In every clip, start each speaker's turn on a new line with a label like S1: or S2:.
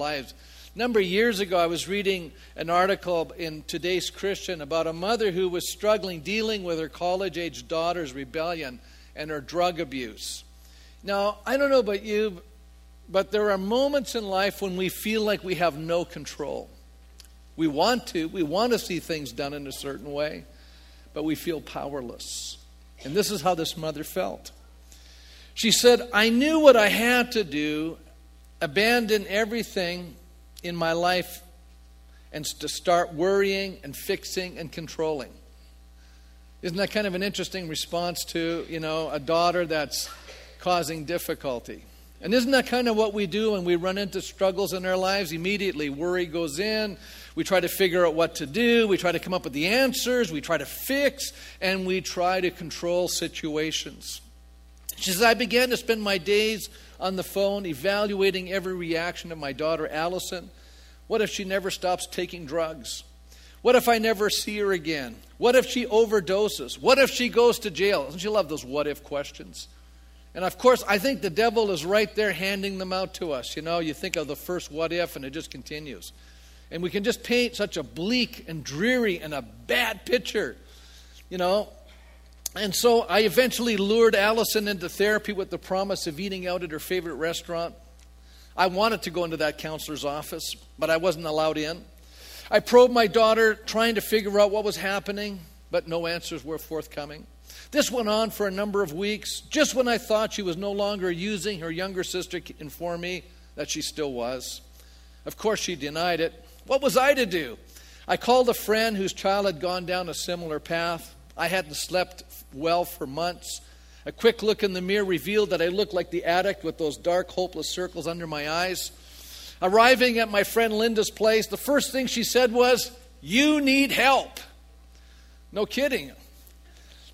S1: lives. A number of years ago, I was reading an article in today's Christian about a mother who was struggling dealing with her college age daughter's rebellion and her drug abuse. Now, I don't know about you, but there are moments in life when we feel like we have no control. We want to, we want to see things done in a certain way, but we feel powerless. And this is how this mother felt. She said, I knew what I had to do, abandon everything in my life, and to start worrying and fixing and controlling. Isn't that kind of an interesting response to, you know, a daughter that's causing difficulty? And isn't that kind of what we do when we run into struggles in our lives? Immediately, worry goes in. We try to figure out what to do. We try to come up with the answers. We try to fix, and we try to control situations. She says, I began to spend my days on the phone evaluating every reaction of my daughter, Allison. What if she never stops taking drugs? What if I never see her again? What if she overdoses? What if she goes to jail? Doesn't she love those what if questions? And of course, I think the devil is right there handing them out to us. You know, you think of the first what if, and it just continues. And we can just paint such a bleak and dreary and a bad picture. You know, and so I eventually lured Allison into therapy with the promise of eating out at her favorite restaurant. I wanted to go into that counselor's office, but I wasn't allowed in. I probed my daughter, trying to figure out what was happening, but no answers were forthcoming. This went on for a number of weeks. Just when I thought she was no longer using, her younger sister informed me that she still was. Of course, she denied it. What was I to do? I called a friend whose child had gone down a similar path. I hadn't slept well for months. A quick look in the mirror revealed that I looked like the addict with those dark, hopeless circles under my eyes. Arriving at my friend Linda's place, the first thing she said was, You need help. No kidding.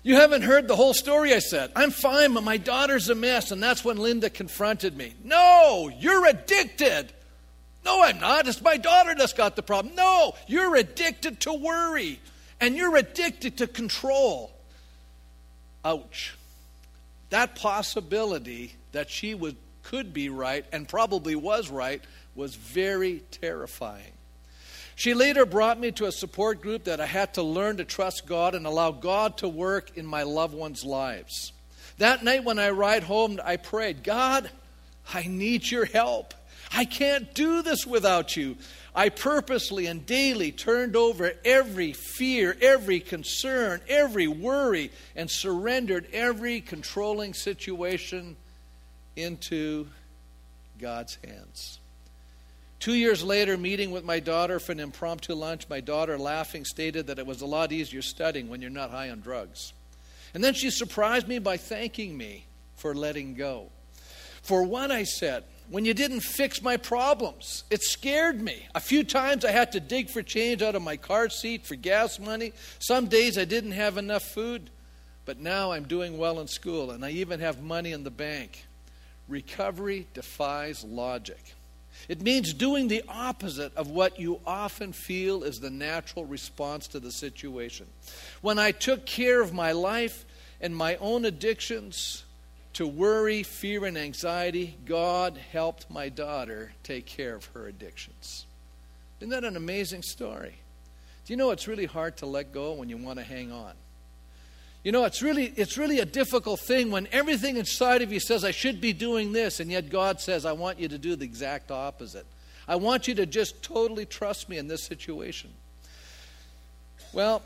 S1: You haven't heard the whole story, I said. I'm fine, but my daughter's a mess. And that's when Linda confronted me. No, you're addicted. No, I'm not. It's my daughter that's got the problem. No, you're addicted to worry and you're addicted to control. Ouch. That possibility that she would, could be right and probably was right was very terrifying. She later brought me to a support group that I had to learn to trust God and allow God to work in my loved ones' lives. That night when I ride home, I prayed, God, I need your help. I can't do this without you. I purposely and daily turned over every fear, every concern, every worry, and surrendered every controlling situation into God's hands. Two years later, meeting with my daughter for an impromptu lunch, my daughter, laughing, stated that it was a lot easier studying when you're not high on drugs. And then she surprised me by thanking me for letting go. For one, I said, when you didn't fix my problems. It scared me. A few times I had to dig for change out of my car seat for gas money. Some days I didn't have enough food. But now I'm doing well in school and I even have money in the bank. Recovery defies logic. It means doing the opposite of what you often feel is the natural response to the situation. When I took care of my life and my own addictions, to worry, fear, and anxiety, God helped my daughter take care of her addictions. Isn't that an amazing story? Do you know it's really hard to let go when you want to hang on? You know, it's really, it's really a difficult thing when everything inside of you says, I should be doing this, and yet God says, I want you to do the exact opposite. I want you to just totally trust me in this situation. Well,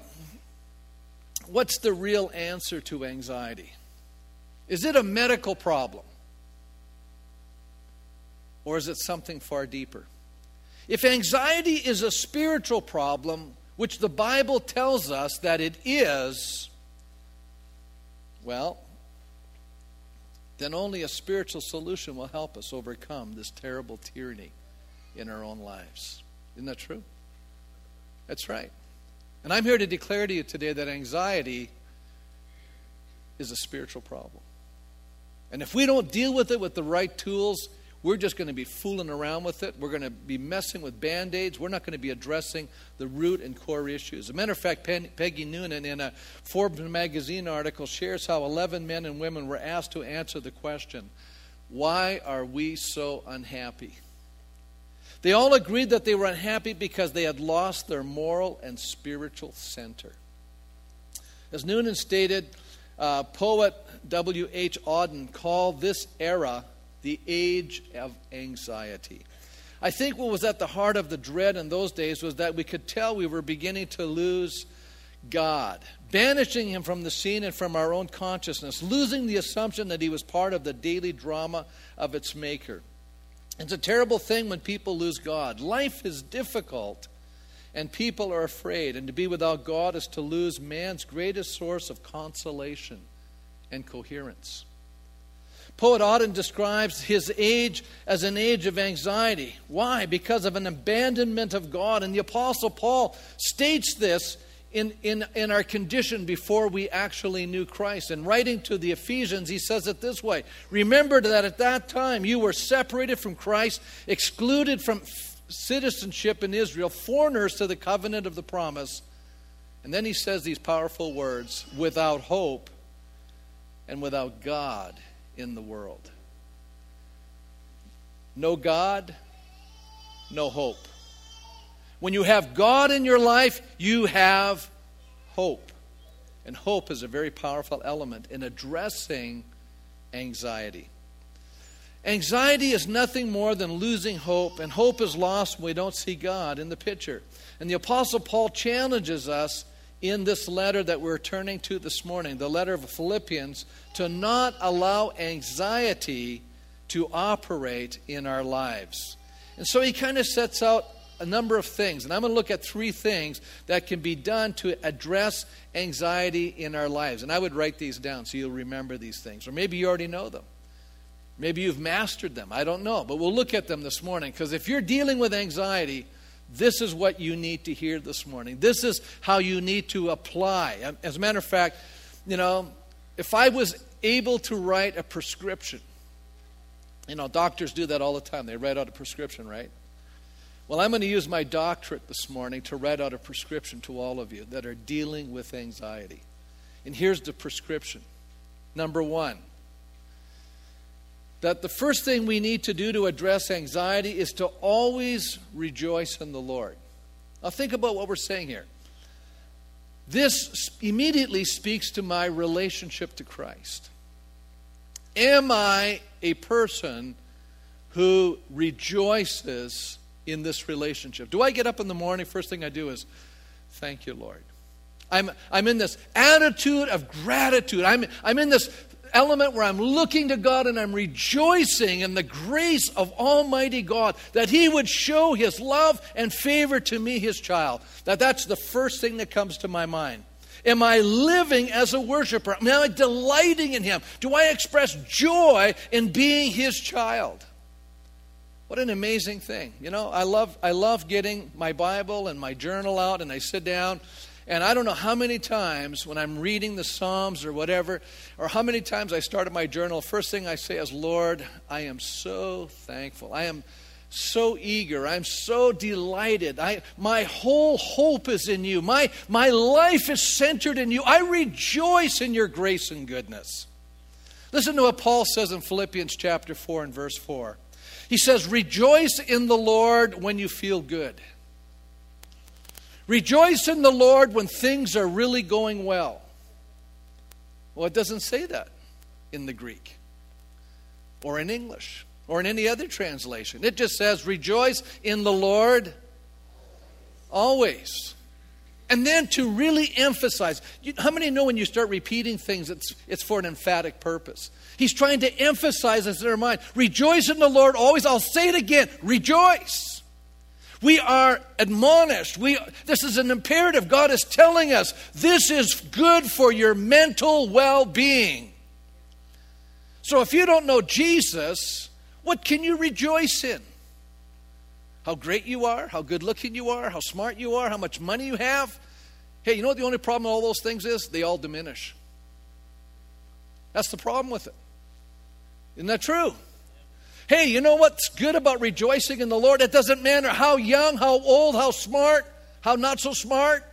S1: what's the real answer to anxiety? Is it a medical problem? Or is it something far deeper? If anxiety is a spiritual problem, which the Bible tells us that it is, well, then only a spiritual solution will help us overcome this terrible tyranny in our own lives. Isn't that true? That's right. And I'm here to declare to you today that anxiety is a spiritual problem. And if we don't deal with it with the right tools, we're just going to be fooling around with it. We're going to be messing with band aids. We're not going to be addressing the root and core issues. As a matter of fact, Peggy Noonan, in a Forbes magazine article, shares how 11 men and women were asked to answer the question why are we so unhappy? They all agreed that they were unhappy because they had lost their moral and spiritual center. As Noonan stated, uh, poet W.H. Auden called this era the age of anxiety. I think what was at the heart of the dread in those days was that we could tell we were beginning to lose God, banishing him from the scene and from our own consciousness, losing the assumption that he was part of the daily drama of its maker. It's a terrible thing when people lose God. Life is difficult and people are afraid, and to be without God is to lose man's greatest source of consolation and coherence. Poet Auden describes his age as an age of anxiety. Why? Because of an abandonment of God. And the Apostle Paul states this in, in, in our condition before we actually knew Christ. In writing to the Ephesians, he says it this way Remember that at that time you were separated from Christ, excluded from citizenship in Israel, foreigners to the covenant of the promise. And then he says these powerful words without hope and without God in the world. No God, no hope. When you have God in your life, you have hope. And hope is a very powerful element in addressing anxiety. Anxiety is nothing more than losing hope, and hope is lost when we don't see God in the picture. And the Apostle Paul challenges us in this letter that we're turning to this morning, the letter of Philippians, to not allow anxiety to operate in our lives. And so he kind of sets out a number of things, and I'm going to look at three things that can be done to address anxiety in our lives. And I would write these down so you'll remember these things, or maybe you already know them. Maybe you've mastered them. I don't know. But we'll look at them this morning because if you're dealing with anxiety, this is what you need to hear this morning. This is how you need to apply. As a matter of fact, you know, if I was able to write a prescription, you know, doctors do that all the time. They write out a prescription, right? Well, I'm going to use my doctorate this morning to write out a prescription to all of you that are dealing with anxiety. And here's the prescription. Number one, that the first thing we need to do to address anxiety is to always rejoice in the Lord. Now, think about what we're saying here. This immediately speaks to my relationship to Christ. Am I a person who rejoices in this relationship? Do I get up in the morning, first thing I do is, thank you, Lord. I'm, I'm in this attitude of gratitude. I'm, I'm in this element where I'm looking to God and I'm rejoicing in the grace of Almighty God that He would show His love and favor to me, His child. That that's the first thing that comes to my mind. Am I living as a worshiper? Am I delighting in Him? Do I express joy in being His child? What an amazing thing. You know, I love, I love getting my Bible and my journal out and I sit down and I don't know how many times when I'm reading the Psalms or whatever, or how many times I started my journal, first thing I say is, Lord, I am so thankful. I am so eager. I'm so delighted. I, my whole hope is in you. My, my life is centered in you. I rejoice in your grace and goodness. Listen to what Paul says in Philippians chapter 4 and verse 4. He says, Rejoice in the Lord when you feel good. Rejoice in the Lord when things are really going well. Well, it doesn't say that in the Greek or in English or in any other translation. It just says, Rejoice in the Lord always. And then to really emphasize, how many know when you start repeating things, it's, it's for an emphatic purpose? He's trying to emphasize this in their mind. Rejoice in the Lord always. I'll say it again. Rejoice. We are admonished. We, this is an imperative. God is telling us this is good for your mental well being. So if you don't know Jesus, what can you rejoice in? How great you are, how good looking you are, how smart you are, how much money you have. Hey, you know what the only problem with all those things is? They all diminish. That's the problem with it. Isn't that true? Hey, you know what's good about rejoicing in the Lord? It doesn't matter how young, how old, how smart, how not so smart.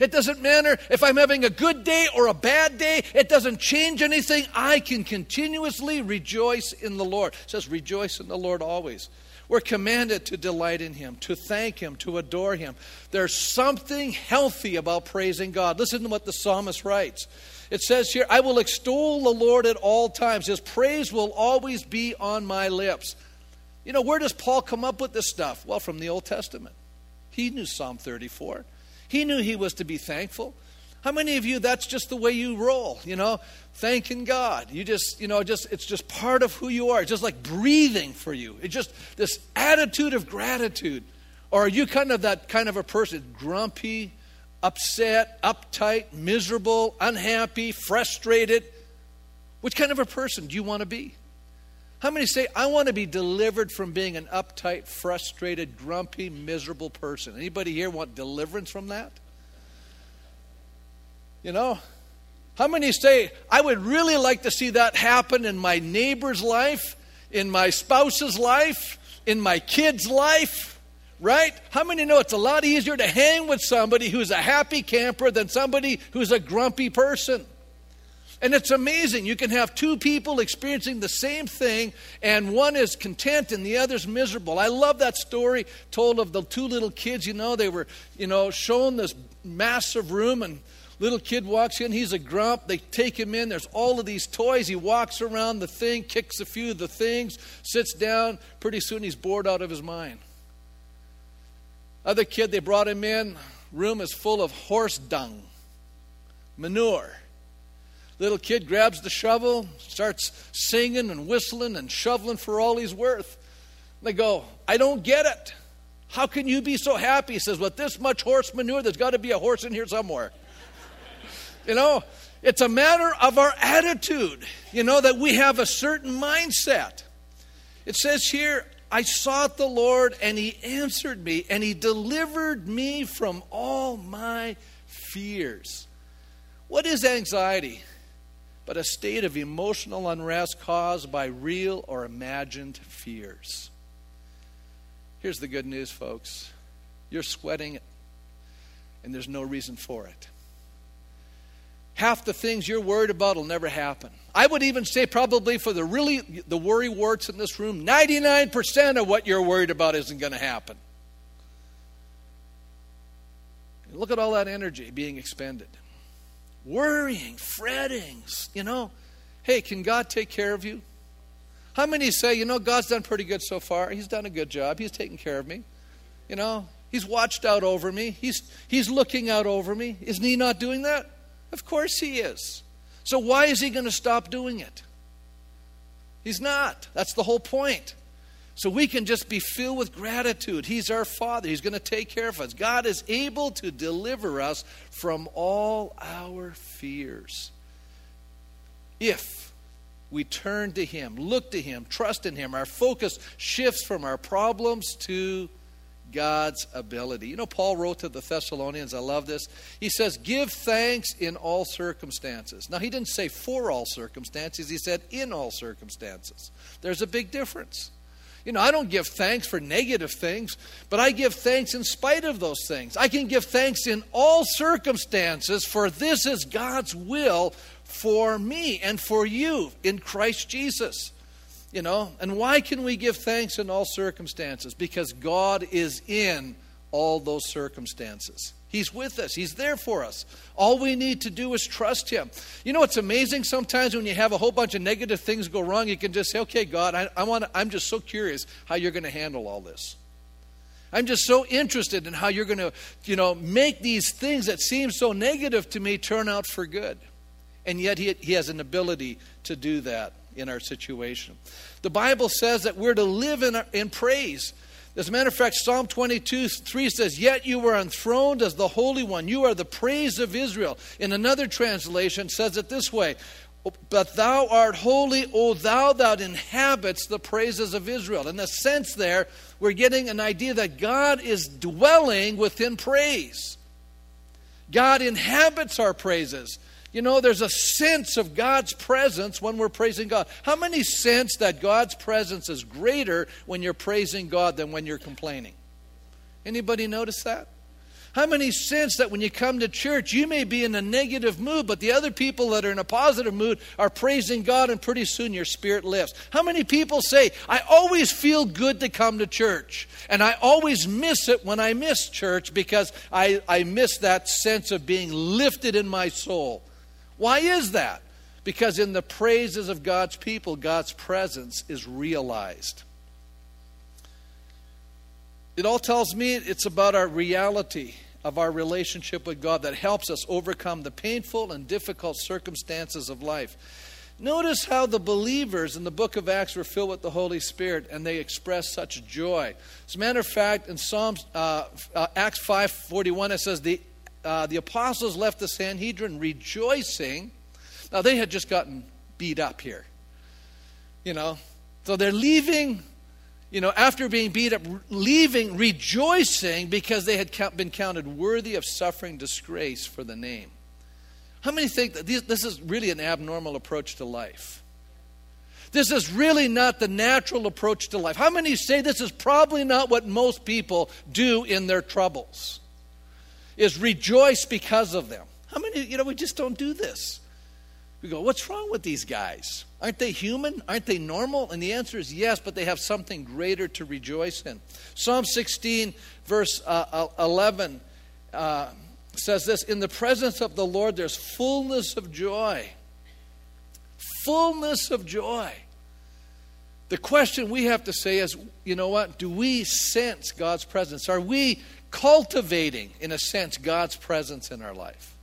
S1: It doesn't matter if I'm having a good day or a bad day. It doesn't change anything. I can continuously rejoice in the Lord. It says, rejoice in the Lord always. We're commanded to delight in Him, to thank Him, to adore Him. There's something healthy about praising God. Listen to what the psalmist writes. It says here, I will extol the Lord at all times. His praise will always be on my lips. You know, where does Paul come up with this stuff? Well, from the Old Testament. He knew Psalm 34. He knew he was to be thankful. How many of you that's just the way you roll, you know, thanking God. You just, you know, just it's just part of who you are. It's just like breathing for you. It's just this attitude of gratitude. Or are you kind of that kind of a person, grumpy, upset, uptight, miserable, unhappy, frustrated? Which kind of a person do you want to be? How many say, I want to be delivered from being an uptight, frustrated, grumpy, miserable person? Anybody here want deliverance from that? You know? How many say, I would really like to see that happen in my neighbor's life, in my spouse's life, in my kid's life? Right? How many know it's a lot easier to hang with somebody who's a happy camper than somebody who's a grumpy person? And it's amazing. You can have two people experiencing the same thing, and one is content and the other's miserable. I love that story told of the two little kids. You know, they were, you know, shown this massive room, and Little kid walks in, he's a grump. They take him in. There's all of these toys. He walks around the thing, kicks a few of the things, sits down. Pretty soon he's bored out of his mind. Other kid, they brought him in. Room is full of horse dung, manure. Little kid grabs the shovel, starts singing and whistling and shoveling for all he's worth. They go, I don't get it. How can you be so happy? He says, With this much horse manure, there's got to be a horse in here somewhere. You know, it's a matter of our attitude, you know, that we have a certain mindset. It says here, I sought the Lord and he answered me and he delivered me from all my fears. What is anxiety? But a state of emotional unrest caused by real or imagined fears. Here's the good news, folks you're sweating and there's no reason for it half the things you're worried about will never happen. I would even say probably for the really the worry warts in this room, 99% of what you're worried about isn't going to happen. Look at all that energy being expended. Worrying, fretting, you know. Hey, can God take care of you? How many say, you know, God's done pretty good so far? He's done a good job. He's taken care of me. You know, He's watched out over me. He's, he's looking out over me. Isn't He not doing that? Of course he is. So why is he going to stop doing it? He's not. That's the whole point. So we can just be filled with gratitude. He's our Father. He's going to take care of us. God is able to deliver us from all our fears. If we turn to Him, look to Him, trust in Him, our focus shifts from our problems to God's ability. You know, Paul wrote to the Thessalonians, I love this. He says, Give thanks in all circumstances. Now, he didn't say for all circumstances, he said in all circumstances. There's a big difference. You know, I don't give thanks for negative things, but I give thanks in spite of those things. I can give thanks in all circumstances, for this is God's will for me and for you in Christ Jesus. You know, and why can we give thanks in all circumstances? Because God is in all those circumstances. He's with us. He's there for us. All we need to do is trust Him. You know, it's amazing sometimes when you have a whole bunch of negative things go wrong, you can just say, okay, God, I, I want I'm just so curious how you're going to handle all this. I'm just so interested in how you're going to, you know, make these things that seem so negative to me turn out for good. And yet he, he has an ability to do that in our situation. The Bible says that we're to live in, in praise. As a matter of fact, Psalm 22 3 says, Yet you were enthroned as the Holy One. You are the praise of Israel. In another translation, says it this way But thou art holy, O thou that inhabits the praises of Israel. In the sense there, we're getting an idea that God is dwelling within praise. God inhabits our praises. You know, there's a sense of God's presence when we're praising God. How many sense that God's presence is greater when you're praising God than when you're complaining? Anybody notice that? How many sense that when you come to church, you may be in a negative mood, but the other people that are in a positive mood are praising God, and pretty soon your spirit lifts? How many people say, I always feel good to come to church, and I always miss it when I miss church because I, I miss that sense of being lifted in my soul? Why is that? Because in the praises of God's people, God's presence is realized. It all tells me it's about our reality of our relationship with God that helps us overcome the painful and difficult circumstances of life. Notice how the believers in the book of Acts were filled with the Holy Spirit and they expressed such joy. As a matter of fact, in Psalms, uh, uh, Acts 5.41, it says, the, uh, the apostles left the Sanhedrin rejoicing. Now, they had just gotten beat up here. You know, so they're leaving you know, after being beat up, leaving rejoicing because they had been counted worthy of suffering disgrace for the name. How many think that this is really an abnormal approach to life? This is really not the natural approach to life. How many say this is probably not what most people do in their troubles? Is rejoice because of them. How many, you know, we just don't do this. We go, what's wrong with these guys? Aren't they human? Aren't they normal? And the answer is yes, but they have something greater to rejoice in. Psalm 16, verse uh, uh, 11 uh, says this In the presence of the Lord, there's fullness of joy. Fullness of joy. The question we have to say is you know what? Do we sense God's presence? Are we cultivating, in a sense, God's presence in our life?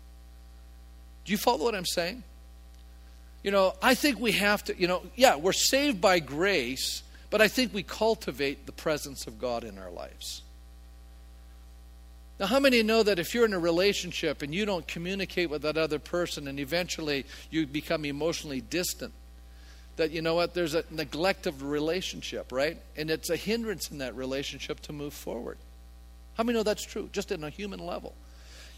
S1: Do you follow what I'm saying? You know, I think we have to, you know, yeah, we're saved by grace, but I think we cultivate the presence of God in our lives. Now, how many know that if you're in a relationship and you don't communicate with that other person and eventually you become emotionally distant, that you know what, there's a neglect of relationship, right? And it's a hindrance in that relationship to move forward. How many know that's true, just in a human level?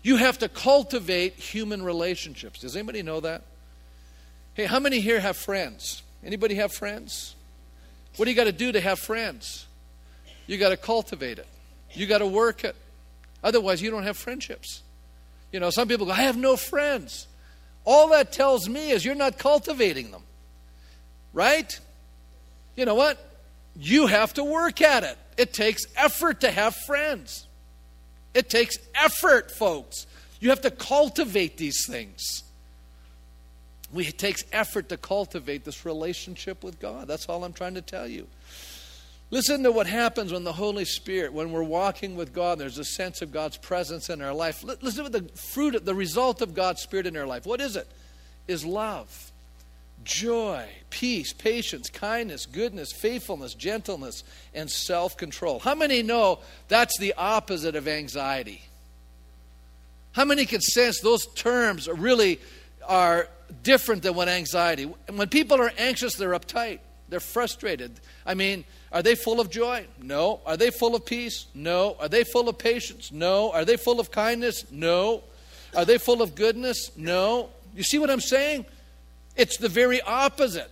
S1: You have to cultivate human relationships. Does anybody know that? Hey, how many here have friends? Anybody have friends? What do you got to do to have friends? You got to cultivate it. You got to work it. Otherwise, you don't have friendships. You know, some people go, I have no friends. All that tells me is you're not cultivating them. Right? You know what? You have to work at it. It takes effort to have friends. It takes effort, folks. You have to cultivate these things. It takes effort to cultivate this relationship with God. That's all I'm trying to tell you. Listen to what happens when the Holy Spirit, when we're walking with God, there's a sense of God's presence in our life. Listen to the fruit, the result of God's Spirit in our life. What is it? Is love, joy, peace, patience, kindness, goodness, faithfulness, gentleness, and self control. How many know that's the opposite of anxiety? How many can sense those terms really are different than what anxiety. When people are anxious, they're uptight. They're frustrated. I mean, are they full of joy? No. Are they full of peace? No. Are they full of patience? No. Are they full of kindness? No. Are they full of goodness? No. You see what I'm saying? It's the very opposite.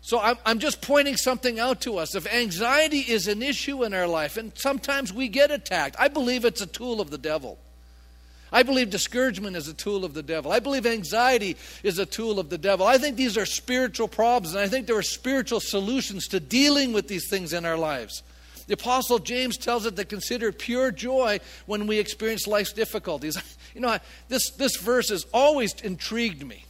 S1: So I'm, I'm just pointing something out to us. If anxiety is an issue in our life, and sometimes we get attacked, I believe it's a tool of the devil. I believe discouragement is a tool of the devil. I believe anxiety is a tool of the devil. I think these are spiritual problems, and I think there are spiritual solutions to dealing with these things in our lives. The Apostle James tells us to consider pure joy when we experience life's difficulties. You know, this, this verse has always intrigued me.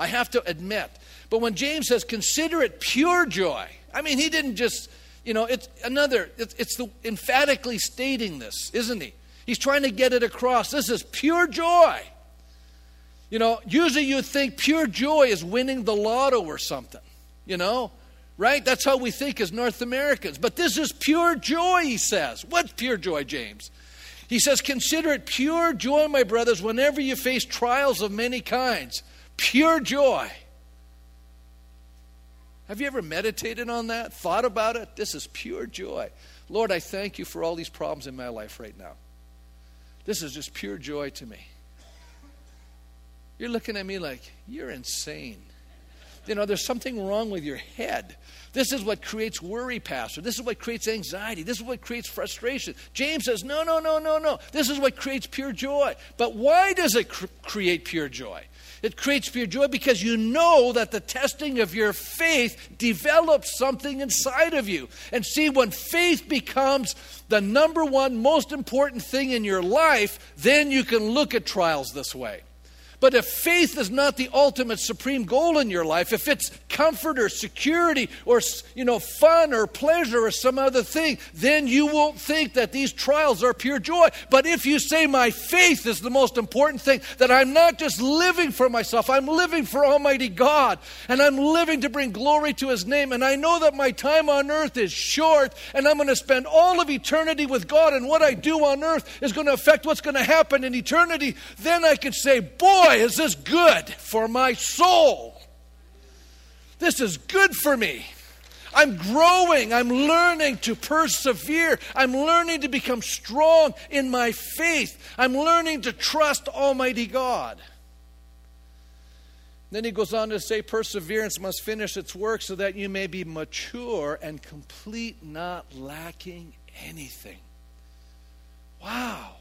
S1: I have to admit. But when James says, consider it pure joy, I mean, he didn't just, you know, it's another, it's, it's the emphatically stating this, isn't he? He's trying to get it across. This is pure joy. You know, usually you think pure joy is winning the lotto or something, you know, right? That's how we think as North Americans. But this is pure joy, he says. What's pure joy, James? He says, Consider it pure joy, my brothers, whenever you face trials of many kinds. Pure joy. Have you ever meditated on that? Thought about it? This is pure joy. Lord, I thank you for all these problems in my life right now. This is just pure joy to me. You're looking at me like, you're insane. You know, there's something wrong with your head. This is what creates worry, Pastor. This is what creates anxiety. This is what creates frustration. James says, no, no, no, no, no. This is what creates pure joy. But why does it cr- create pure joy? It creates pure joy because you know that the testing of your faith develops something inside of you. And see, when faith becomes the number one most important thing in your life, then you can look at trials this way. But if faith is not the ultimate supreme goal in your life, if it's comfort or security or you know fun or pleasure or some other thing, then you won't think that these trials are pure joy. But if you say my faith is the most important thing, that I'm not just living for myself, I'm living for Almighty God, and I'm living to bring glory to his name, and I know that my time on earth is short, and I'm going to spend all of eternity with God, and what I do on earth is going to affect what's going to happen in eternity, then I could say, boy, boy, is this good for my soul. This is good for me. I'm growing. I'm learning to persevere. I'm learning to become strong in my faith. I'm learning to trust Almighty God. Then he goes on to say, Perseverance must finish its work so that you may be mature and complete, not lacking anything. Wow.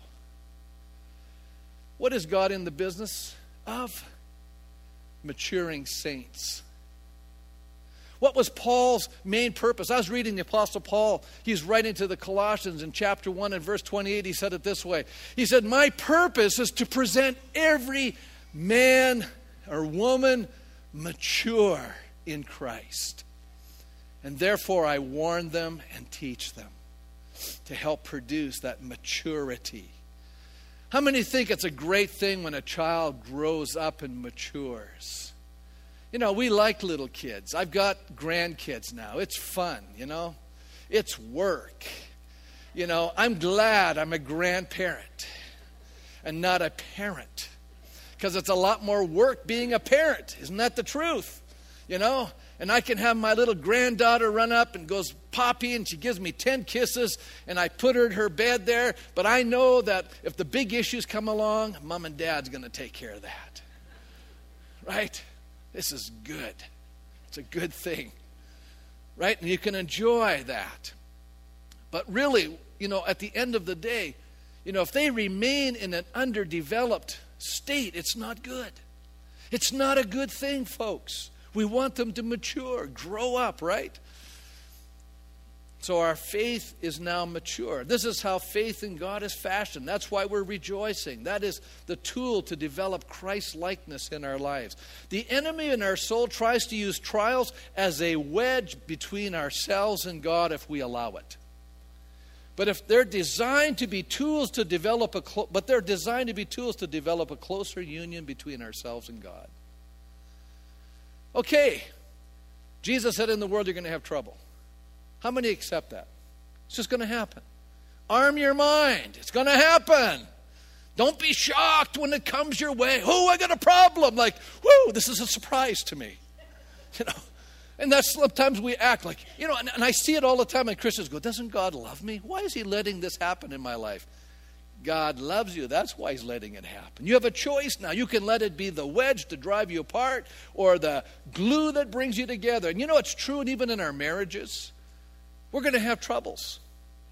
S1: What is God in the business? Of maturing saints. What was Paul's main purpose? I was reading the Apostle Paul. He's writing to the Colossians in chapter 1 and verse 28. He said it this way He said, My purpose is to present every man or woman mature in Christ. And therefore, I warn them and teach them to help produce that maturity how many think it's a great thing when a child grows up and matures? You know, we like little kids. I've got grandkids now. It's fun, you know, it's work. You know, I'm glad I'm a grandparent and not a parent because it's a lot more work being a parent. Isn't that the truth? You know, and I can have my little granddaughter run up and goes poppy and she gives me 10 kisses and I put her in her bed there. But I know that if the big issues come along, mom and dad's going to take care of that. Right? This is good. It's a good thing. Right? And you can enjoy that. But really, you know, at the end of the day, you know, if they remain in an underdeveloped state, it's not good. It's not a good thing, folks. We want them to mature, grow up, right? So our faith is now mature. This is how faith in God is fashioned. That's why we're rejoicing. That is the tool to develop Christ likeness in our lives. The enemy in our soul tries to use trials as a wedge between ourselves and God if we allow it. But if they're designed to be tools to develop a clo- but they're designed to be tools to develop a closer union between ourselves and God. Okay, Jesus said in the world you're going to have trouble. How many accept that? It's just going to happen. Arm your mind. It's going to happen. Don't be shocked when it comes your way. Oh, I got a problem. Like, whoo, this is a surprise to me. You know, and that's sometimes we act like, you know, and, and I see it all the time, and Christians go, Doesn't God love me? Why is He letting this happen in my life? God loves you. That's why He's letting it happen. You have a choice now. You can let it be the wedge to drive you apart or the glue that brings you together. And you know it's true, and even in our marriages, we're going to have troubles.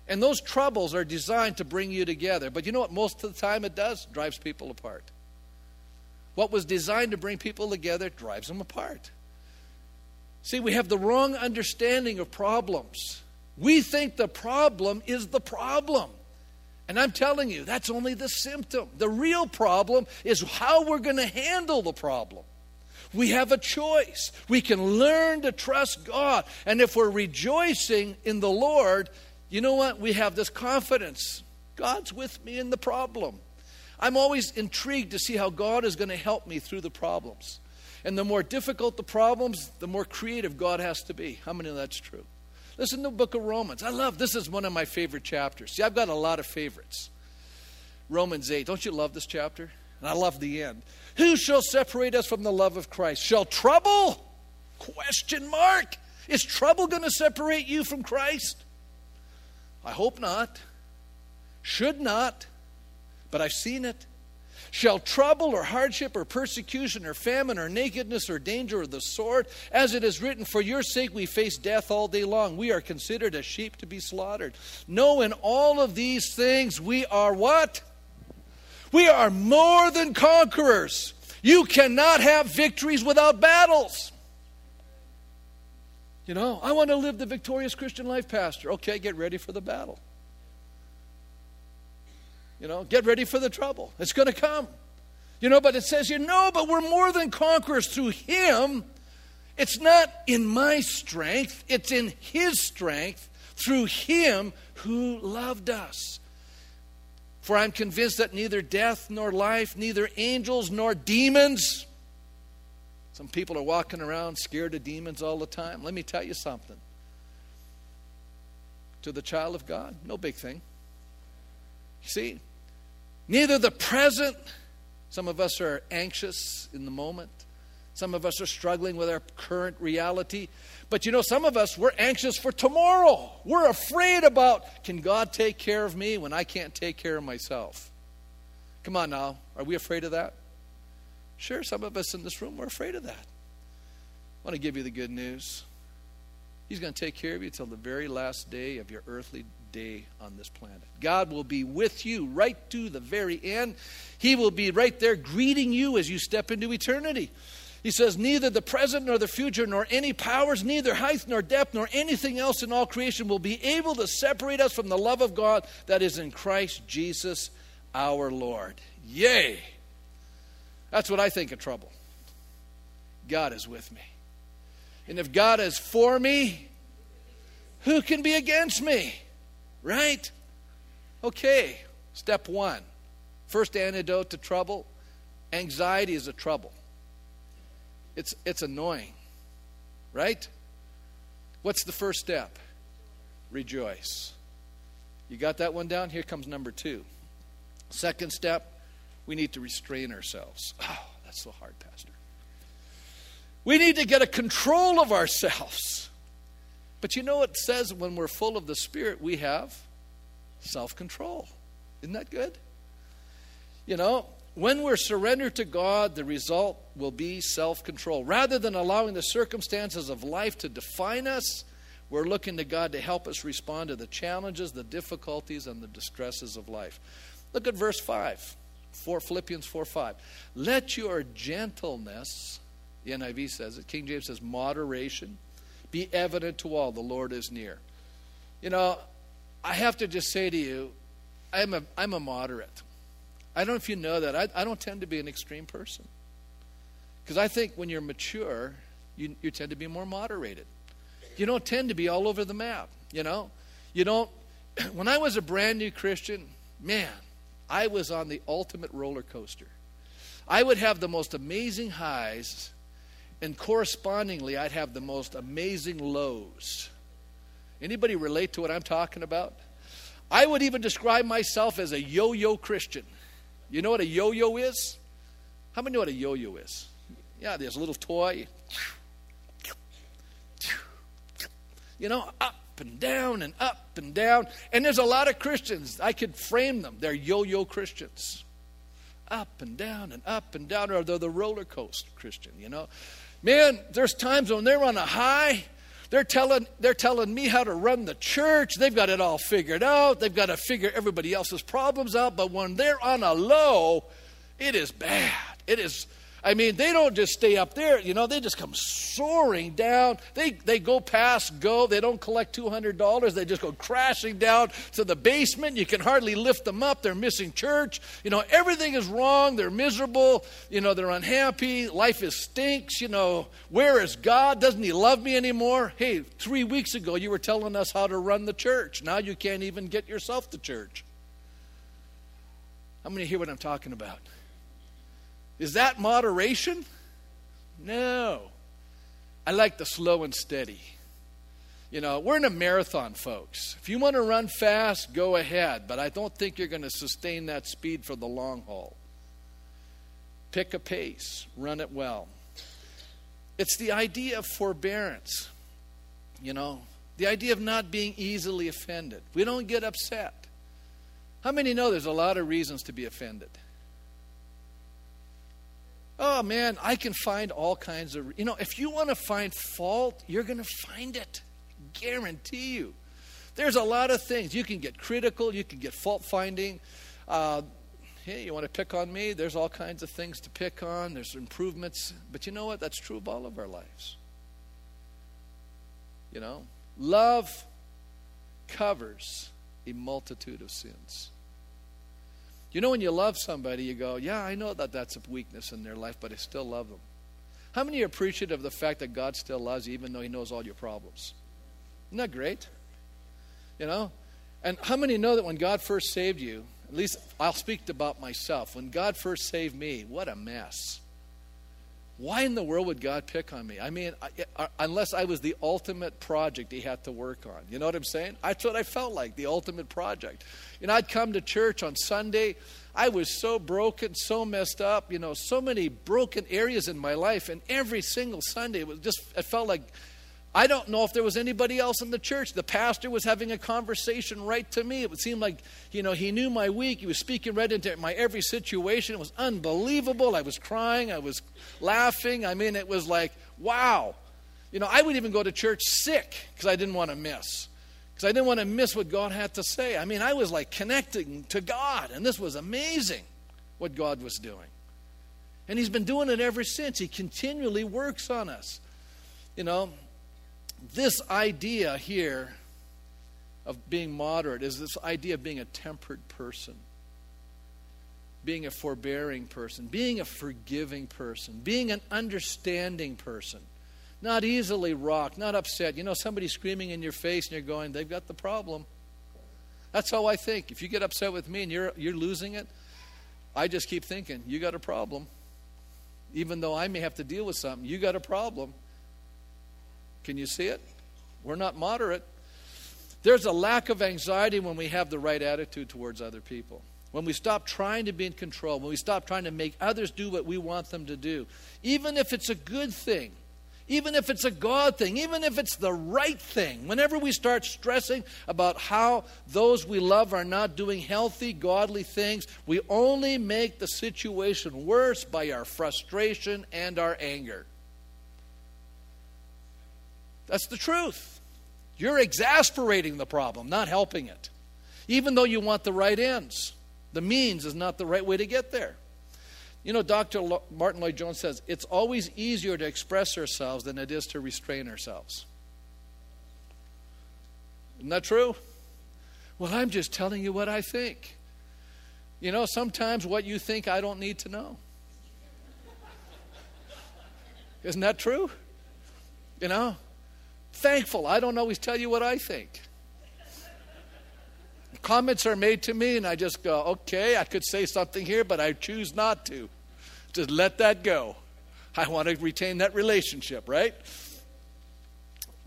S1: And those troubles are designed to bring you together. But you know what most of the time it does? Drives people apart. What was designed to bring people together drives them apart. See, we have the wrong understanding of problems. We think the problem is the problem. And I'm telling you, that's only the symptom. The real problem is how we're going to handle the problem. We have a choice. We can learn to trust God. And if we're rejoicing in the Lord, you know what? We have this confidence. God's with me in the problem. I'm always intrigued to see how God is going to help me through the problems. And the more difficult the problems, the more creative God has to be. How many of that's true? Listen to the book of Romans. I love this is one of my favorite chapters. See, I've got a lot of favorites. Romans 8. Don't you love this chapter? And I love the end. Who shall separate us from the love of Christ? Shall trouble? Question mark. Is trouble going to separate you from Christ? I hope not. Should not. But I've seen it. Shall trouble or hardship or persecution or famine or nakedness or danger or the sword, as it is written, For your sake we face death all day long. We are considered as sheep to be slaughtered. No, in all of these things we are what? We are more than conquerors. You cannot have victories without battles. You know, I want to live the victorious Christian life, Pastor. Okay, get ready for the battle. You know, get ready for the trouble. It's going to come. You know, but it says you know, but we're more than conquerors through Him. It's not in my strength, it's in His strength through Him who loved us. For I'm convinced that neither death nor life, neither angels nor demons, some people are walking around scared of demons all the time. Let me tell you something. To the child of God, no big thing. See, neither the present, some of us are anxious in the moment, some of us are struggling with our current reality. But you know, some of us, we're anxious for tomorrow. We're afraid about can God take care of me when I can't take care of myself? Come on now. Are we afraid of that? Sure, some of us in this room, we're afraid of that. I want to give you the good news. He's going to take care of you till the very last day of your earthly day on this planet. God will be with you right to the very end. He will be right there greeting you as you step into eternity. He says, Neither the present nor the future, nor any powers, neither height nor depth, nor anything else in all creation will be able to separate us from the love of God that is in Christ Jesus our Lord. Yay! That's what I think of trouble. God is with me. And if God is for me, who can be against me? Right? Okay, step one. First antidote to trouble anxiety is a trouble. It's, it's annoying, right? What's the first step? Rejoice. You got that one down? Here comes number two. Second step, we need to restrain ourselves. Oh, that's so hard, Pastor. We need to get a control of ourselves. But you know, it says when we're full of the Spirit, we have self control. Isn't that good? You know, when we're surrendered to God, the result will be self control. Rather than allowing the circumstances of life to define us, we're looking to God to help us respond to the challenges, the difficulties, and the distresses of life. Look at verse 5, 4, Philippians 4 5. Let your gentleness, the NIV says it, King James says moderation, be evident to all. The Lord is near. You know, I have to just say to you, I'm a, I'm a moderate. I don't know if you know that. I, I don't tend to be an extreme person. Because I think when you're mature, you, you tend to be more moderated. You don't tend to be all over the map, you know? You don't. When I was a brand new Christian, man, I was on the ultimate roller coaster. I would have the most amazing highs, and correspondingly, I'd have the most amazing lows. Anybody relate to what I'm talking about? I would even describe myself as a yo yo Christian. You know what a yo yo is? How many know what a yo yo is? Yeah, there's a little toy. You know, up and down and up and down. And there's a lot of Christians. I could frame them. They're yo yo Christians. Up and down and up and down, or they're the roller coaster Christian, you know. Man, there's times when they're on a high they're telling, they're telling me how to run the church. They've got it all figured out. They've got to figure everybody else's problems out. But when they're on a low, it is bad. It is I mean, they don't just stay up there, you know, they just come soaring down. They, they go past go. They don't collect $200. They just go crashing down to the basement. You can hardly lift them up. They're missing church. You know, everything is wrong. They're miserable. You know, they're unhappy. Life is stinks. You know, where is God? Doesn't He love me anymore? Hey, three weeks ago you were telling us how to run the church. Now you can't even get yourself to church. How many hear what I'm talking about? Is that moderation? No. I like the slow and steady. You know, we're in a marathon, folks. If you want to run fast, go ahead, but I don't think you're going to sustain that speed for the long haul. Pick a pace, run it well. It's the idea of forbearance, you know, the idea of not being easily offended. We don't get upset. How many know there's a lot of reasons to be offended? Oh man, I can find all kinds of, you know, if you want to find fault, you're going to find it. Guarantee you. There's a lot of things. You can get critical, you can get fault finding. Uh, hey, you want to pick on me? There's all kinds of things to pick on, there's improvements. But you know what? That's true of all of our lives. You know, love covers a multitude of sins. You know, when you love somebody, you go, Yeah, I know that that's a weakness in their life, but I still love them. How many are appreciative of the fact that God still loves you, even though He knows all your problems? Isn't that great? You know? And how many know that when God first saved you, at least I'll speak about myself, when God first saved me, what a mess. Why in the world would God pick on me? I mean, unless I was the ultimate project he had to work on. You know what I'm saying? That's what I felt like, the ultimate project. You know, I'd come to church on Sunday. I was so broken, so messed up, you know, so many broken areas in my life. And every single Sunday, it was just, it felt like I don't know if there was anybody else in the church. The pastor was having a conversation right to me. It would seem like, you know, he knew my week. He was speaking right into my every situation. It was unbelievable. I was crying. I was laughing. I mean, it was like, wow. You know, I would even go to church sick because I didn't want to miss. Because I didn't want to miss what God had to say. I mean, I was like connecting to God, and this was amazing what God was doing. And He's been doing it ever since. He continually works on us. You know, this idea here of being moderate is this idea of being a tempered person, being a forbearing person, being a forgiving person, being an understanding person, not easily rocked, not upset. You know, somebody screaming in your face and you're going, they've got the problem. That's how I think. If you get upset with me and you're, you're losing it, I just keep thinking, you got a problem. Even though I may have to deal with something, you got a problem. Can you see it? We're not moderate. There's a lack of anxiety when we have the right attitude towards other people. When we stop trying to be in control, when we stop trying to make others do what we want them to do, even if it's a good thing, even if it's a God thing, even if it's the right thing, whenever we start stressing about how those we love are not doing healthy, godly things, we only make the situation worse by our frustration and our anger. That's the truth. You're exasperating the problem, not helping it. Even though you want the right ends, the means is not the right way to get there. You know, Dr. Martyn Lloyd-Jones says it's always easier to express ourselves than it is to restrain ourselves. Isn't that true? Well, I'm just telling you what I think. You know, sometimes what you think I don't need to know. Isn't that true? You know, thankful. I don't always tell you what I think. Comments are made to me, and I just go, okay, I could say something here, but I choose not to. Just let that go. I want to retain that relationship, right?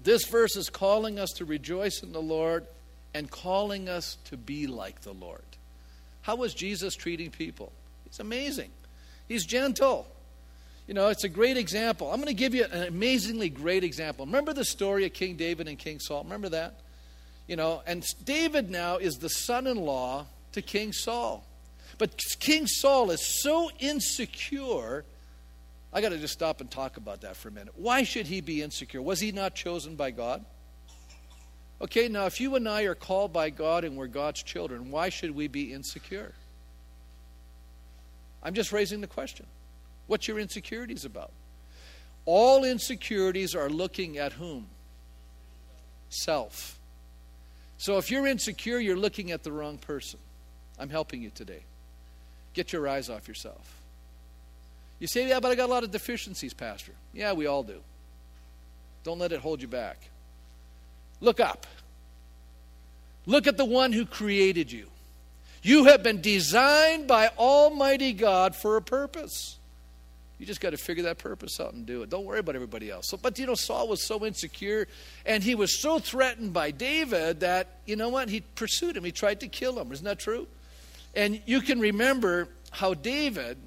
S1: This verse is calling us to rejoice in the Lord and calling us to be like the Lord. How was Jesus treating people? He's amazing. He's gentle. You know, it's a great example. I'm going to give you an amazingly great example. Remember the story of King David and King Saul? Remember that? You know, and David now is the son in law to King Saul. But King Saul is so insecure. I got to just stop and talk about that for a minute. Why should he be insecure? Was he not chosen by God? Okay, now if you and I are called by God and we're God's children, why should we be insecure? I'm just raising the question. What's your insecurities about? All insecurities are looking at whom? Self. So if you're insecure, you're looking at the wrong person. I'm helping you today. Get your eyes off yourself. You say, Yeah, but I got a lot of deficiencies, Pastor. Yeah, we all do. Don't let it hold you back. Look up. Look at the one who created you. You have been designed by Almighty God for a purpose. You just got to figure that purpose out and do it. Don't worry about everybody else. So, but you know, Saul was so insecure and he was so threatened by David that, you know what, he pursued him. He tried to kill him. Isn't that true? And you can remember how David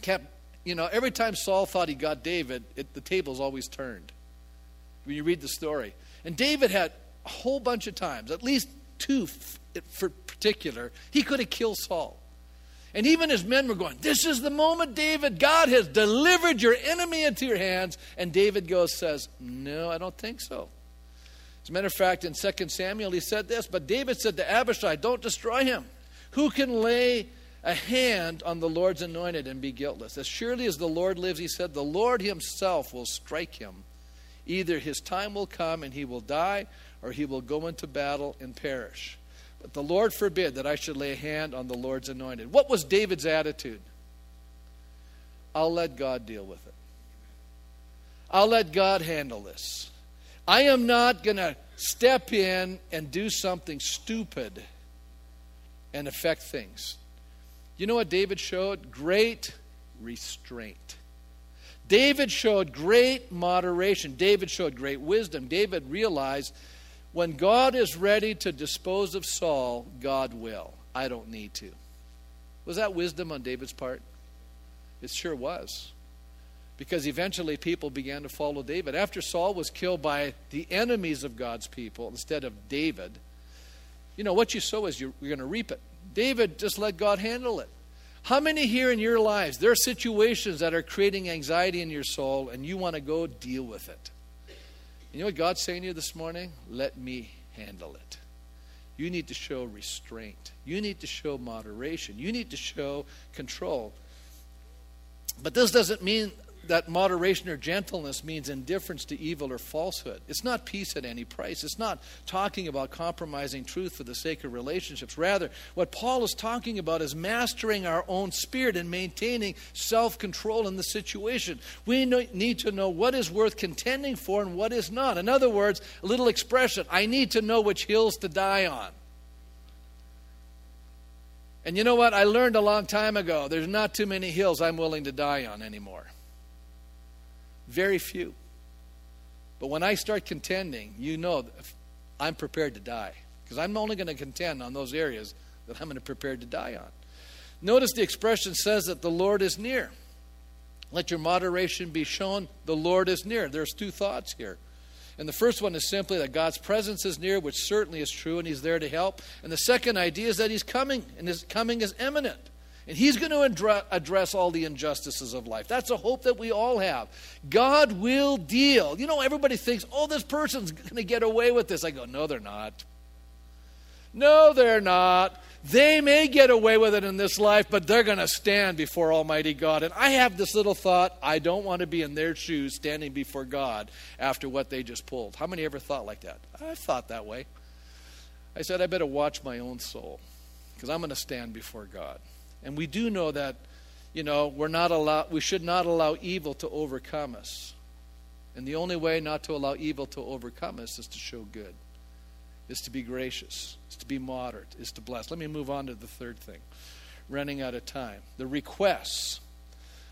S1: kept, you know, every time Saul thought he got David, it, the tables always turned. When you read the story. And David had a whole bunch of times, at least two for particular, he could have killed Saul. And even his men were going, This is the moment, David. God has delivered your enemy into your hands. And David goes, says, No, I don't think so. As a matter of fact, in 2 Samuel, he said this, but David said to Abishai, Don't destroy him. Who can lay a hand on the Lord's anointed and be guiltless? As surely as the Lord lives, he said, the Lord himself will strike him. Either his time will come and he will die, or he will go into battle and perish. But the Lord forbid that I should lay a hand on the Lord's anointed. What was David's attitude? I'll let God deal with it. I'll let God handle this. I am not going to step in and do something stupid and affect things. You know what David showed? Great restraint. David showed great moderation. David showed great wisdom. David realized when God is ready to dispose of Saul, God will. I don't need to. Was that wisdom on David's part? It sure was. Because eventually people began to follow David. After Saul was killed by the enemies of God's people instead of David, you know, what you sow is you're, you're going to reap it. David just let God handle it. How many here in your lives, there are situations that are creating anxiety in your soul and you want to go deal with it? You know what God's saying to you this morning? Let me handle it. You need to show restraint. You need to show moderation. You need to show control. But this doesn't mean that moderation or gentleness means indifference to evil or falsehood. It's not peace at any price. It's not talking about compromising truth for the sake of relationships. Rather, what Paul is talking about is mastering our own spirit and maintaining self control in the situation. We need to know what is worth contending for and what is not. In other words, a little expression I need to know which hills to die on. And you know what? I learned a long time ago there's not too many hills I'm willing to die on anymore. Very few. But when I start contending, you know I'm prepared to die. Because I'm only going to contend on those areas that I'm going to prepare to die on. Notice the expression says that the Lord is near. Let your moderation be shown, the Lord is near. There's two thoughts here. And the first one is simply that God's presence is near, which certainly is true, and He's there to help. And the second idea is that He's coming, and His coming is imminent. And He's going to address all the injustices of life. That's a hope that we all have. God will deal. You know, everybody thinks, oh, this person's going to get away with this. I go, no, they're not. No, they're not. They may get away with it in this life, but they're going to stand before Almighty God. And I have this little thought I don't want to be in their shoes standing before God after what they just pulled. How many ever thought like that? I thought that way. I said, I better watch my own soul because I'm going to stand before God. And we do know that, you know, we're not allow, we should not allow evil to overcome us. And the only way not to allow evil to overcome us is to show good, is to be gracious, is to be moderate, is to bless. Let me move on to the third thing. Running out of time. The requests.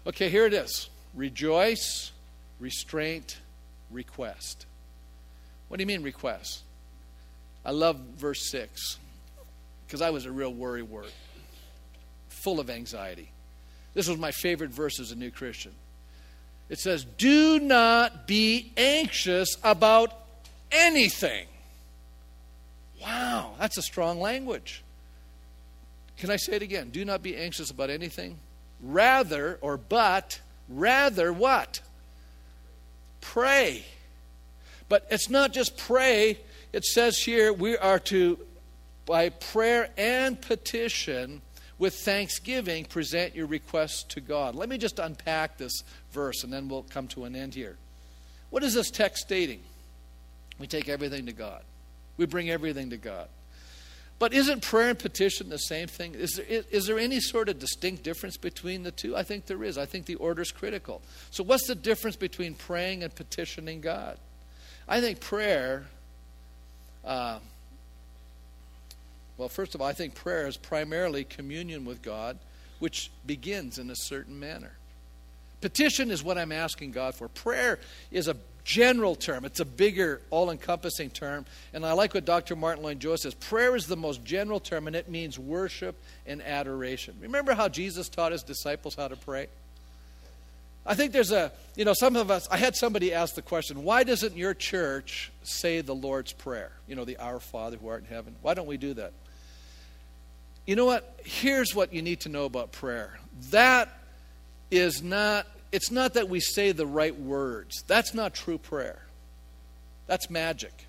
S1: Okay, here it is rejoice, restraint, request. What do you mean, request? I love verse 6 because I was a real worry word full of anxiety. This was my favorite verse as a new Christian. It says, Do not be anxious about anything. Wow, that's a strong language. Can I say it again? Do not be anxious about anything. Rather, or but, rather what? Pray. But it's not just pray, it says here we are to, by prayer and petition, with thanksgiving, present your requests to God. Let me just unpack this verse and then we'll come to an end here. What is this text stating? We take everything to God, we bring everything to God. But isn't prayer and petition the same thing? Is there, is there any sort of distinct difference between the two? I think there is. I think the order is critical. So, what's the difference between praying and petitioning God? I think prayer. Uh, well, first of all, I think prayer is primarily communion with God, which begins in a certain manner. Petition is what I'm asking God for. Prayer is a general term, it's a bigger, all encompassing term. And I like what Dr. Martyn Lloyd-Jones says prayer is the most general term, and it means worship and adoration. Remember how Jesus taught his disciples how to pray? I think there's a, you know, some of us, I had somebody ask the question, why doesn't your church say the Lord's Prayer? You know, the Our Father who art in heaven. Why don't we do that? You know what? Here's what you need to know about prayer. That is not, it's not that we say the right words. That's not true prayer. That's magic.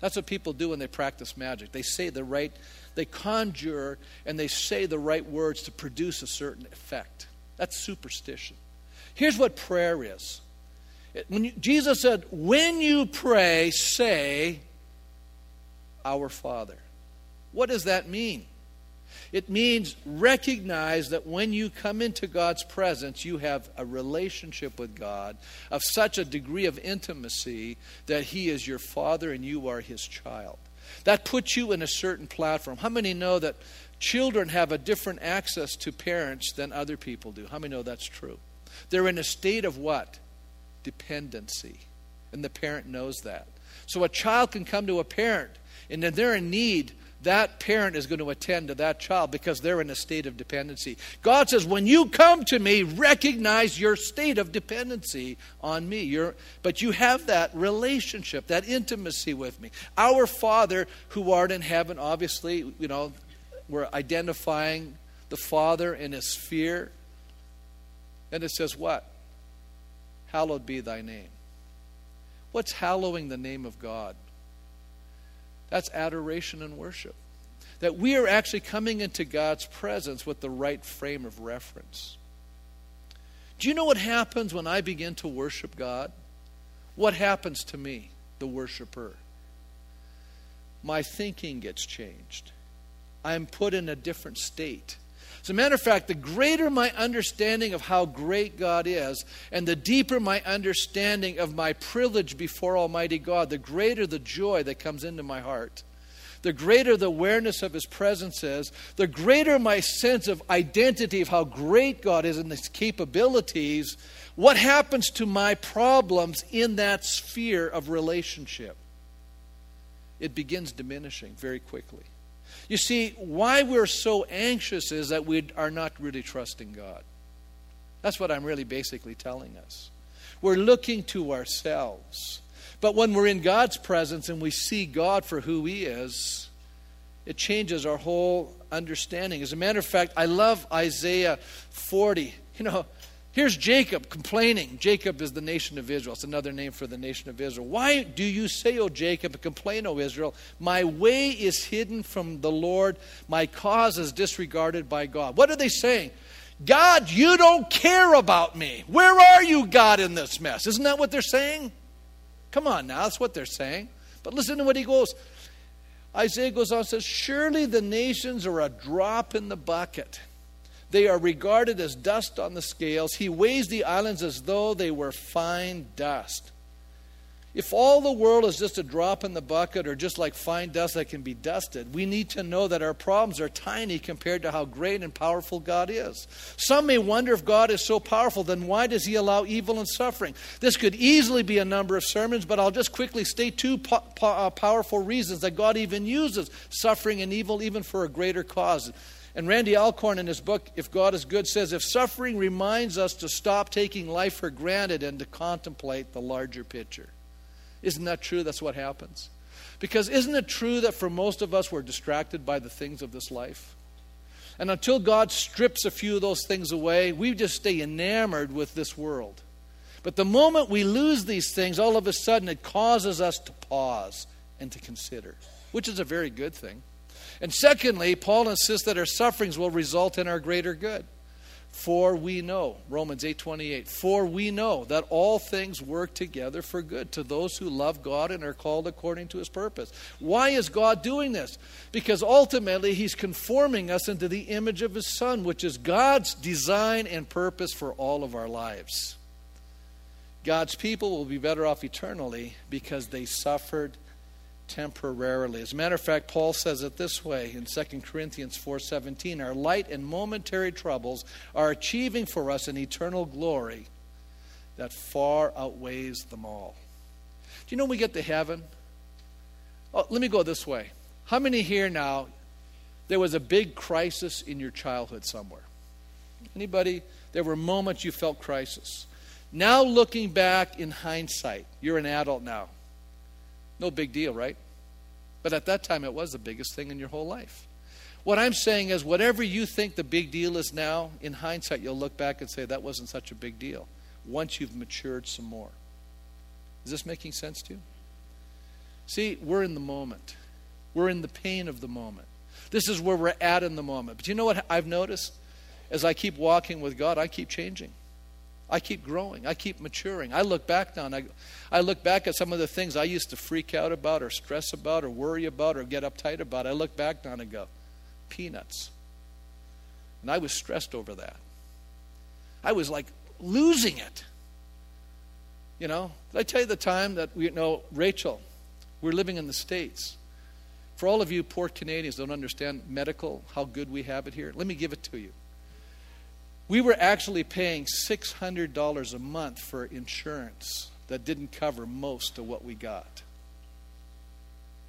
S1: That's what people do when they practice magic. They say the right, they conjure and they say the right words to produce a certain effect. That's superstition. Here's what prayer is. When you, Jesus said, when you pray, say, Our Father. What does that mean? It means recognize that when you come into God's presence, you have a relationship with God of such a degree of intimacy that He is your Father and you are His child. That puts you in a certain platform. How many know that children have a different access to parents than other people do? How many know that's true? They're in a state of what? Dependency. And the parent knows that. So a child can come to a parent and then they're in need that parent is going to attend to that child because they're in a state of dependency. God says, when you come to me, recognize your state of dependency on me. You're, but you have that relationship, that intimacy with me. Our Father who art in heaven, obviously, you know, we're identifying the Father in his sphere. And it says, what? Hallowed be thy name. What's hallowing the name of God? That's adoration and worship. That we are actually coming into God's presence with the right frame of reference. Do you know what happens when I begin to worship God? What happens to me, the worshiper? My thinking gets changed. I'm put in a different state. As a matter of fact, the greater my understanding of how great God is, and the deeper my understanding of my privilege before Almighty God, the greater the joy that comes into my heart. The greater the awareness of His presence is, the greater my sense of identity of how great God is and His capabilities. What happens to my problems in that sphere of relationship? It begins diminishing very quickly. You see, why we're so anxious is that we are not really trusting God. That's what I'm really basically telling us. We're looking to ourselves. But when we're in God's presence and we see God for who He is, it changes our whole understanding. As a matter of fact, I love Isaiah 40. You know, Here's Jacob complaining. Jacob is the nation of Israel. It's another name for the nation of Israel. Why do you say, O Jacob, complain, O Israel? My way is hidden from the Lord, my cause is disregarded by God. What are they saying? God, you don't care about me. Where are you, God, in this mess? Isn't that what they're saying? Come on now, that's what they're saying. But listen to what he goes. Isaiah goes on and says, Surely the nations are a drop in the bucket they are regarded as dust on the scales. He weighs the islands as though they were fine dust. If all the world is just a drop in the bucket or just like fine dust that can be dusted, we need to know that our problems are tiny compared to how great and powerful God is. Some may wonder if God is so powerful, then why does He allow evil and suffering? This could easily be a number of sermons, but I'll just quickly state two po- po- uh, powerful reasons that God even uses suffering and evil even for a greater cause. And Randy Alcorn, in his book, If God is Good, says if suffering reminds us to stop taking life for granted and to contemplate the larger picture. Isn't that true? That's what happens. Because isn't it true that for most of us, we're distracted by the things of this life? And until God strips a few of those things away, we just stay enamored with this world. But the moment we lose these things, all of a sudden it causes us to pause and to consider, which is a very good thing. And secondly, Paul insists that our sufferings will result in our greater good. For we know, Romans 8:28, for we know that all things work together for good to those who love God and are called according to his purpose. Why is God doing this? Because ultimately he's conforming us into the image of his son, which is God's design and purpose for all of our lives. God's people will be better off eternally because they suffered temporarily. As a matter of fact, Paul says it this way in 2 Corinthians 4:17, our light and momentary troubles are achieving for us an eternal glory that far outweighs them all. Do you know when we get to heaven? Oh, let me go this way. How many here now there was a big crisis in your childhood somewhere? Anybody? There were moments you felt crisis. Now looking back in hindsight, you're an adult now. No big deal, right? But at that time, it was the biggest thing in your whole life. What I'm saying is, whatever you think the big deal is now, in hindsight, you'll look back and say, that wasn't such a big deal once you've matured some more. Is this making sense to you? See, we're in the moment, we're in the pain of the moment. This is where we're at in the moment. But you know what I've noticed? As I keep walking with God, I keep changing. I keep growing. I keep maturing. I look back now and I, I look back at some of the things I used to freak out about or stress about or worry about or get uptight about. I look back now and go, peanuts. And I was stressed over that. I was like losing it. You know, did I tell you the time that we you know Rachel, we're living in the States. For all of you poor Canadians don't understand medical, how good we have it here, let me give it to you. We were actually paying $600 a month for insurance that didn't cover most of what we got.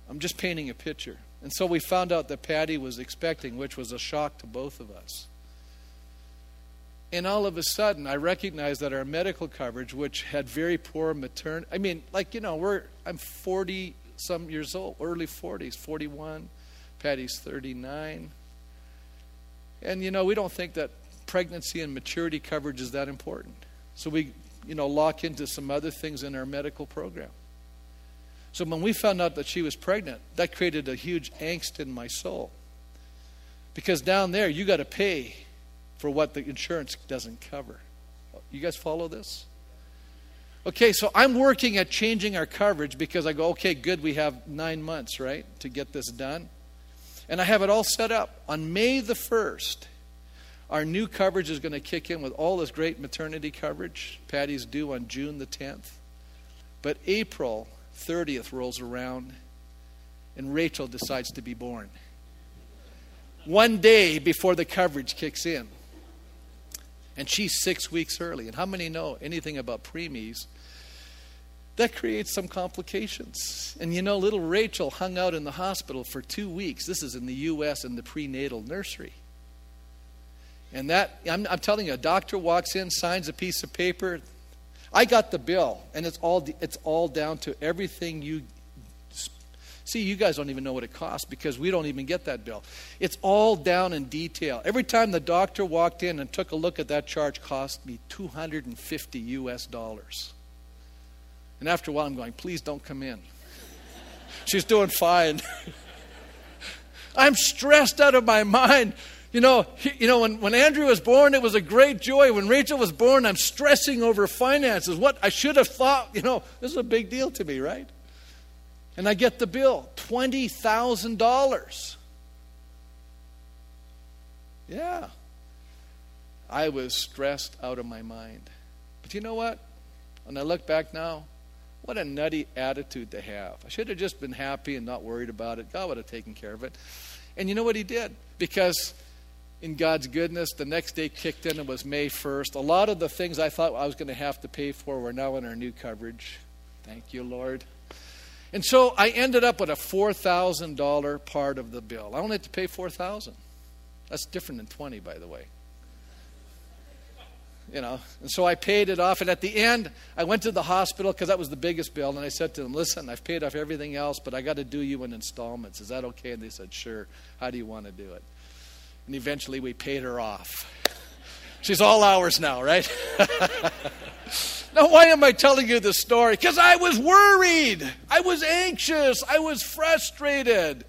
S1: I'm just painting a picture. And so we found out that Patty was expecting, which was a shock to both of us. And all of a sudden, I recognized that our medical coverage, which had very poor maternity, I mean, like, you know, we're, I'm 40 some years old, early 40s, 41. Patty's 39. And, you know, we don't think that pregnancy and maturity coverage is that important. So we, you know, lock into some other things in our medical program. So when we found out that she was pregnant, that created a huge angst in my soul. Because down there, you got to pay for what the insurance doesn't cover. You guys follow this? Okay, so I'm working at changing our coverage because I go, okay, good, we have nine months, right, to get this done. And I have it all set up. On May the 1st, our new coverage is going to kick in with all this great maternity coverage. Patty's due on June the 10th. But April 30th rolls around and Rachel decides to be born. One day before the coverage kicks in. And she's six weeks early. And how many know anything about preemies? That creates some complications. And you know, little Rachel hung out in the hospital for two weeks. This is in the U.S. in the prenatal nursery. And that, I'm, I'm telling you, a doctor walks in, signs a piece of paper. I got the bill, and it's all, it's all down to everything you. See, you guys don't even know what it costs because we don't even get that bill. It's all down in detail. Every time the doctor walked in and took a look at that charge, cost me 250 US dollars. And after a while, I'm going, please don't come in. She's doing fine. I'm stressed out of my mind. You know, he, you know when, when Andrew was born, it was a great joy. When Rachel was born, I'm stressing over finances. What I should have thought, you know, this is a big deal to me, right? And I get the bill $20,000. Yeah. I was stressed out of my mind. But you know what? When I look back now, what a nutty attitude to have. I should have just been happy and not worried about it. God would have taken care of it. And you know what he did? Because in God's goodness, the next day kicked in and was May 1st. A lot of the things I thought I was going to have to pay for were now in our new coverage. Thank you, Lord. And so I ended up with a $4,000 part of the bill. I only had to pay 4000 That's different than 20 by the way. You know, and so I paid it off. And at the end, I went to the hospital because that was the biggest bill. And I said to them, Listen, I've paid off everything else, but I got to do you in installments. Is that okay? And they said, Sure. How do you want to do it? And eventually we paid her off. She's all ours now, right? now, why am I telling you this story? Because I was worried. I was anxious. I was frustrated.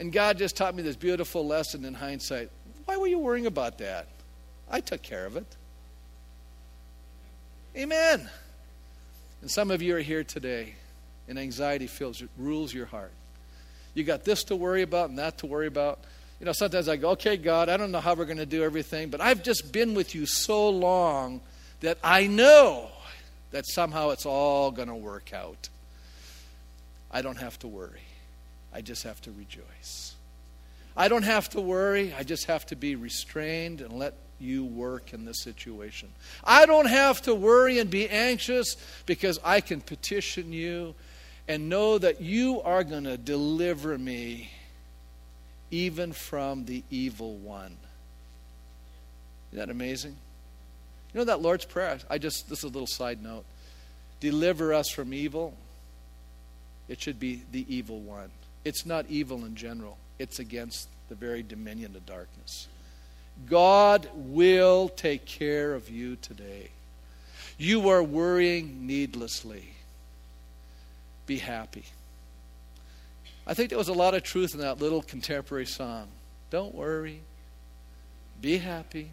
S1: And God just taught me this beautiful lesson in hindsight. Why were you worrying about that? I took care of it. Amen. And some of you are here today, and anxiety fills, rules your heart. You got this to worry about and that to worry about you know, sometimes I go, okay, God, I don't know how we're going to do everything, but I've just been with you so long that I know that somehow it's all going to work out. I don't have to worry. I just have to rejoice. I don't have to worry. I just have to be restrained and let you work in this situation. I don't have to worry and be anxious because I can petition you and know that you are going to deliver me even from the evil one. Isn't that amazing? You know that Lord's Prayer? I just, this is a little side note. Deliver us from evil. It should be the evil one. It's not evil in general, it's against the very dominion of darkness. God will take care of you today. You are worrying needlessly. Be happy. I think there was a lot of truth in that little contemporary song. Don't worry. Be happy.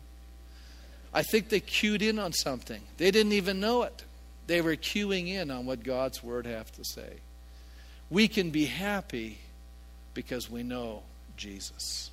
S1: I think they cued in on something. They didn't even know it. They were cueing in on what God's word have to say. We can be happy because we know Jesus.